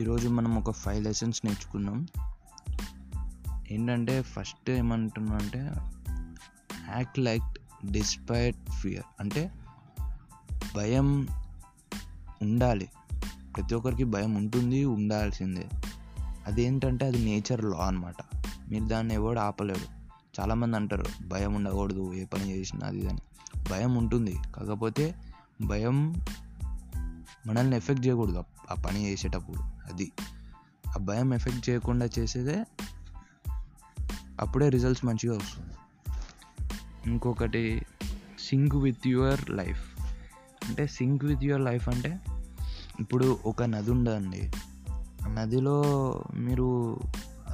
ఈరోజు మనం ఒక ఫైవ్ లెసన్స్ నేర్చుకున్నాం. ఏంటంటే ఫస్ట్ ఏమంటున్నా అంటే యాక్ట్ లైక్ డిస్పైట్ ఫియర్. అంటే భయం ఉండాలి. ప్రతి ఒక్కరికి భయం ఉంటుంది ఉండాల్సిందే. అదేంటంటే అది నేచర్ లా అనమాట మీరు దాన్ని ఎవడు ఆపలేడు. చాలామంది అంటారు భయం ఉండకూడదు ఏ పని చేసినా అది అని. భయం ఉంటుంది. కాకపోతే భయం మనల్ని ఎఫెక్ట్ చేయకూడదు. ఆ పని చేసేటప్పుడు. అది. ఆ భయం ఎఫెక్ట్ చేయకుండా చేసేదే అప్పుడే రిజల్ట్స్ మంచిగా వస్తుంది. ఇంకొకటి సింక్ విత్ యువర్ లైఫ్. అంటే సింక్ విత్ యువర్ లైఫ్ అంటే ఇప్పుడు ఒక నది ఉండదండి ఆ నదిలో మీరు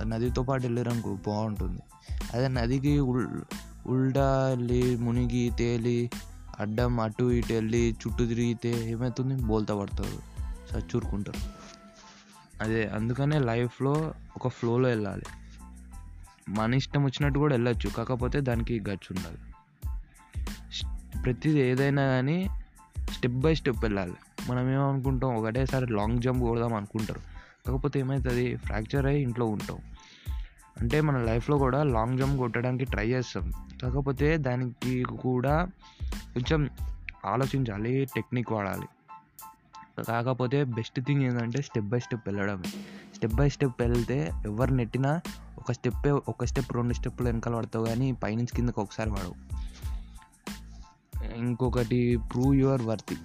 నదితో పాటు వెళ్ళారనుకో బాగుంటుంది. అదే నదికి ఉల్ ఉల్టా వెళ్ళి మునిగి తేలి అడ్డం అటు ఇటు వెళ్ళి చుట్టూ తిరిగితే ఏమవుతుంది బోల్తా పడతారు. చచ్చూరుకుంటారు. అదే అందుకనే లైఫ్లో ఒక ఫ్లోలో వెళ్ళాలి. మన ఇష్టం వచ్చినట్టు కూడా వెళ్ళొచ్చు. కాకపోతే దానికి గచ్చు ఉండాలి. ప్రతిది ఏదైనా కానీ స్టెప్ బై స్టెప్ వెళ్ళాలి. మనం ఏమనుకుంటాం? ఒకటేసారి లాంగ్ జంప్ కొడదాం అనుకుంటారు. కాకపోతే ఏమవుతుంది ఫ్రాక్చర్ అయ్యి ఇంట్లో ఉంటాం. అంటే మన లైఫ్లో కూడా లాంగ్ జంప్ కొట్టడానికి ట్రై చేస్తాం. కాకపోతే దానికి కూడా కొంచెం ఆలోచించాలి టెక్నిక్ వాడాలి. కాకపోతే బెస్ట్ థింగ్ ఏంటంటే స్టెప్ బై స్టెప్ వెళ్ళడం స్టెప్ బై స్టెప్ వెళ్తే ఎవరు నెట్టినా ఒక స్టెప్పే ఒక స్టెప్ రెండు స్టెప్లు వెనకాల పడతావు కానీ పైనుంచి కిందకి ఒకసారి పడవు ఇంకొకటి ప్రూవ్ యువర్ వర్తి.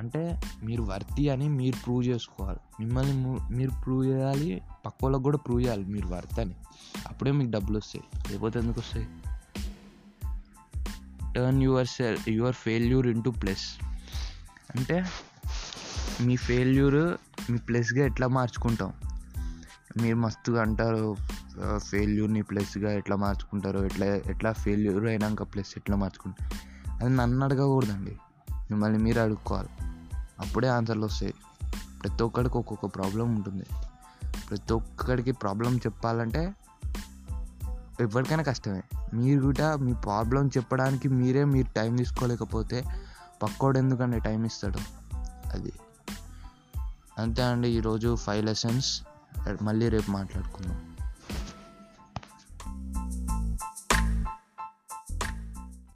అంటే మీరు వర్తి అని మీరు ప్రూవ్ చేసుకోవాలి. మిమ్మల్ని మీరు ప్రూవ్ చేయాలి పక్క వాళ్ళకి కూడా ప్రూవ్ చేయాలి మీరు వర్త్ అని. అప్పుడే మీకు డబ్బులు వస్తాయి. లేకపోతే ఎందుకు వస్తాయి? Turn your self your failure into plus అంటే మీ ఫెయిల్యూర్ మీ ప్లస్గా ఎట్లా మార్చుకుంటాం? మీరు మస్తుగా అంటారు ఫెయిల్యూర్ని ప్లస్గా ఎట్లా మార్చుకుంటారు ఎట్లా ఎట్లా ఫెయిల్యూర్ అయినాక ప్లస్ ఎట్లా మార్చుకుంటారు. అది నన్ను అడగకూడదండి. మిమ్మల్ని మీరు అడుక్కోవాలి. అప్పుడే ఆన్సర్లు వస్తాయి. ప్రతి ఒక్కడికి ఒక్కొక్క ప్రాబ్లం ఉంటుంది. ప్రతి ఒక్కడికి ప్రాబ్లం చెప్పాలంటే ఎవరికైనా కష్టమే. మీరు కూడా మీ ప్రాబ్లం చెప్పడానికి మీరే మీరు టైం తీసుకోలేకపోతే పక్కోడు ఎందుకంటే టైం ఇస్తాడు? అది. అంతే అండి. ఈరోజు ఫైవ్ లెసన్స్. మళ్ళీ రేపు మాట్లాడుకుందాం.